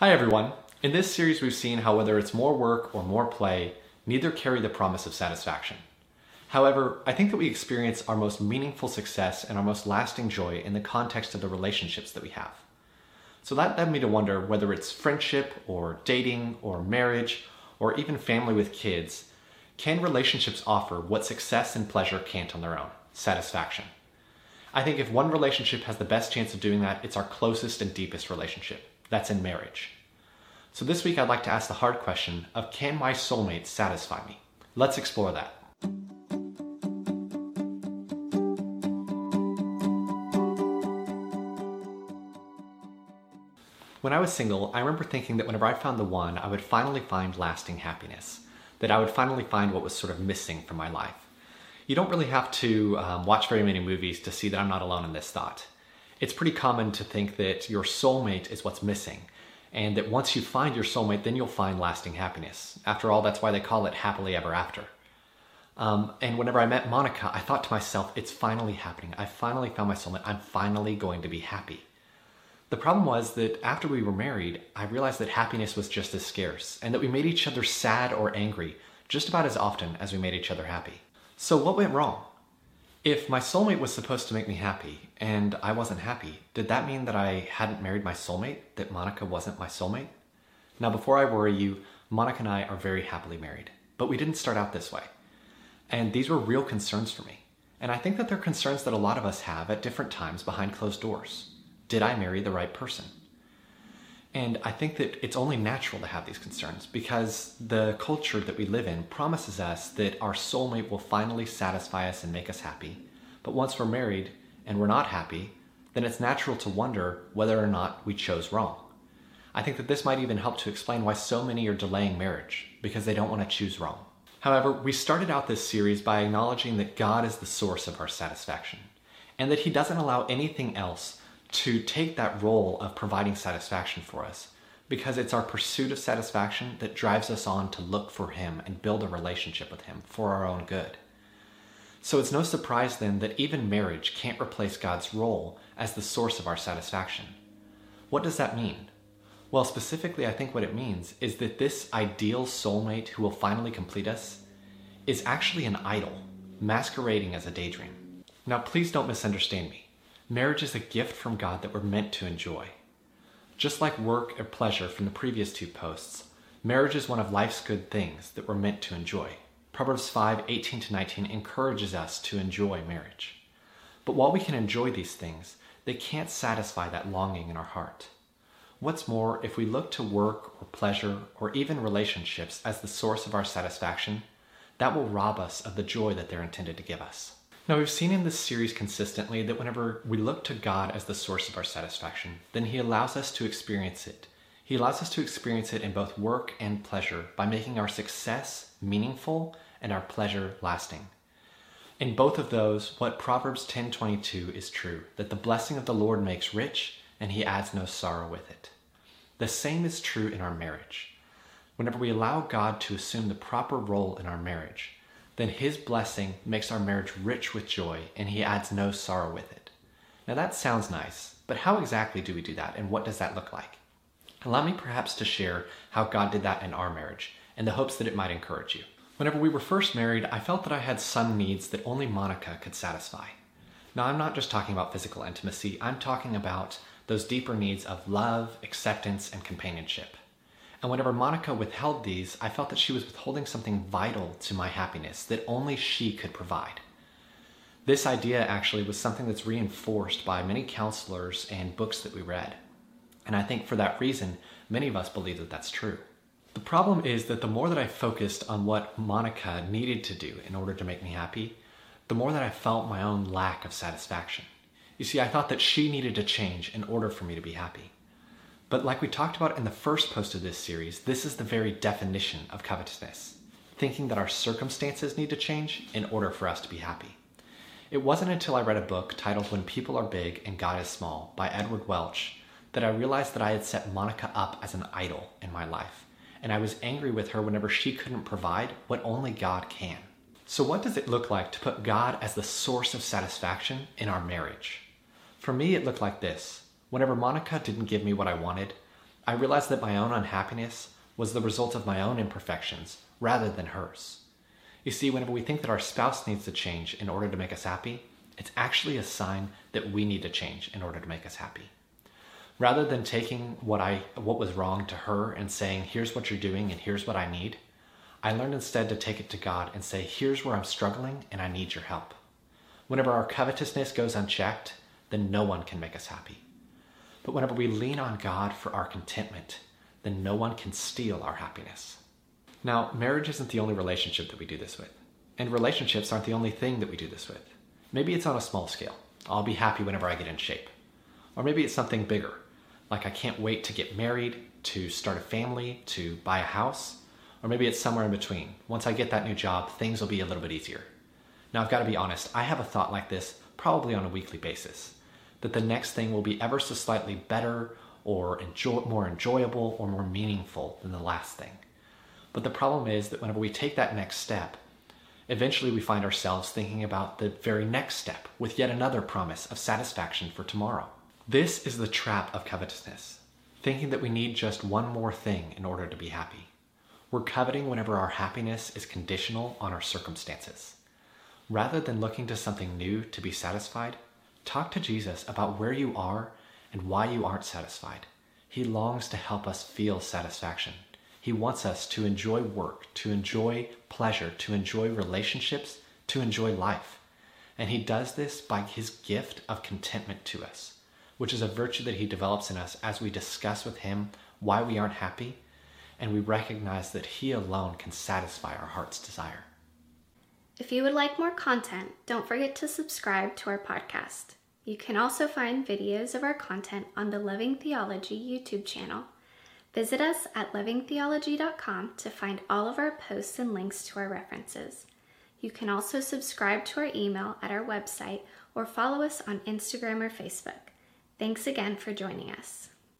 Hi everyone. In this series we've seen how whether it's more work or more play, neither carry the promise of satisfaction. However, I think that we experience our most meaningful success and our most lasting joy in the context of the relationships that we have. So that led me to wonder whether it's friendship or dating or marriage or even family with kids, can relationships offer what success and pleasure can't on their own? Satisfaction. I think if one relationship has the best chance of doing that, it's our closest and deepest relationship. That's in marriage. So this week I'd like to ask the hard question of can my soulmate satisfy me? Let's explore that. When I was single, I remember thinking that whenever I found the one, I would finally find lasting happiness, that I would finally find what was sort of missing from my life. You don't really have to um, watch very many movies to see that I'm not alone in this thought. It's pretty common to think that your soulmate is what's missing, and that once you find your soulmate, then you'll find lasting happiness. After all, that's why they call it happily ever after. Um, and whenever I met Monica, I thought to myself, it's finally happening. I finally found my soulmate. I'm finally going to be happy. The problem was that after we were married, I realized that happiness was just as scarce and that we made each other sad or angry just about as often as we made each other happy. So what went wrong? If my soulmate was supposed to make me happy and I wasn't happy, did that mean that I hadn't married my soulmate? That Monica wasn't my soulmate? Now, before I worry you, Monica and I are very happily married, but we didn't start out this way. And these were real concerns for me. And I think that they're concerns that a lot of us have at different times behind closed doors. Did I marry the right person? And I think that it's only natural to have these concerns because the culture that we live in promises us that our soulmate will finally satisfy us and make us happy. But once we're married and we're not happy, then it's natural to wonder whether or not we chose wrong. I think that this might even help to explain why so many are delaying marriage because they don't want to choose wrong. However, we started out this series by acknowledging that God is the source of our satisfaction and that He doesn't allow anything else to take that role of providing satisfaction for us because it's our pursuit of satisfaction that drives us on to look for Him and build a relationship with Him for our own good. So it's no surprise then that even marriage can't replace God's role as the source of our satisfaction. What does that mean? Well, specifically, I think what it means is that this ideal soulmate who will finally complete us is actually an idol, masquerading as a daydream. Now, please don't misunderstand me. Marriage is a gift from God that we're meant to enjoy. Just like work or pleasure from the previous two posts, marriage is one of life's good things that we're meant to enjoy. Proverbs 5 18 to 19 encourages us to enjoy marriage. But while we can enjoy these things, they can't satisfy that longing in our heart. What's more, if we look to work or pleasure or even relationships as the source of our satisfaction, that will rob us of the joy that they're intended to give us. Now, we've seen in this series consistently that whenever we look to God as the source of our satisfaction, then He allows us to experience it. He allows us to experience it in both work and pleasure by making our success meaningful and our pleasure lasting. In both of those, what Proverbs 10:22 is true, that the blessing of the Lord makes rich and he adds no sorrow with it. The same is true in our marriage. Whenever we allow God to assume the proper role in our marriage, then his blessing makes our marriage rich with joy and he adds no sorrow with it. Now that sounds nice, but how exactly do we do that and what does that look like? Allow me perhaps to share how God did that in our marriage in the hopes that it might encourage you. Whenever we were first married, I felt that I had some needs that only Monica could satisfy. Now, I'm not just talking about physical intimacy, I'm talking about those deeper needs of love, acceptance, and companionship. And whenever Monica withheld these, I felt that she was withholding something vital to my happiness that only she could provide. This idea actually was something that's reinforced by many counselors and books that we read. And I think for that reason, many of us believe that that's true. The problem is that the more that I focused on what Monica needed to do in order to make me happy, the more that I felt my own lack of satisfaction. You see, I thought that she needed to change in order for me to be happy. But like we talked about in the first post of this series, this is the very definition of covetousness thinking that our circumstances need to change in order for us to be happy. It wasn't until I read a book titled When People Are Big and God is Small by Edward Welch that I realized that I had set Monica up as an idol in my life, and I was angry with her whenever she couldn't provide what only God can. So, what does it look like to put God as the source of satisfaction in our marriage? For me, it looked like this Whenever Monica didn't give me what I wanted, I realized that my own unhappiness was the result of my own imperfections rather than hers. You see, whenever we think that our spouse needs to change in order to make us happy, it's actually a sign that we need to change in order to make us happy. Rather than taking what I what was wrong to her and saying, "Here's what you're doing and here's what I need," I learned instead to take it to God and say, "Here's where I'm struggling and I need your help." Whenever our covetousness goes unchecked, then no one can make us happy. But whenever we lean on God for our contentment, then no one can steal our happiness. Now, marriage isn't the only relationship that we do this with, and relationships aren't the only thing that we do this with. Maybe it's on a small scale. I'll be happy whenever I get in shape. Or maybe it's something bigger, like I can't wait to get married, to start a family, to buy a house. Or maybe it's somewhere in between. Once I get that new job, things will be a little bit easier. Now, I've got to be honest, I have a thought like this probably on a weekly basis that the next thing will be ever so slightly better or enjoy, more enjoyable or more meaningful than the last thing. But the problem is that whenever we take that next step, eventually we find ourselves thinking about the very next step with yet another promise of satisfaction for tomorrow. This is the trap of covetousness, thinking that we need just one more thing in order to be happy. We're coveting whenever our happiness is conditional on our circumstances. Rather than looking to something new to be satisfied, talk to Jesus about where you are and why you aren't satisfied. He longs to help us feel satisfaction. He wants us to enjoy work, to enjoy pleasure, to enjoy relationships, to enjoy life. And He does this by His gift of contentment to us, which is a virtue that He develops in us as we discuss with Him why we aren't happy and we recognize that He alone can satisfy our heart's desire. If you would like more content, don't forget to subscribe to our podcast. You can also find videos of our content on the Loving Theology YouTube channel. Visit us at lovingtheology.com to find all of our posts and links to our references. You can also subscribe to our email at our website or follow us on Instagram or Facebook. Thanks again for joining us.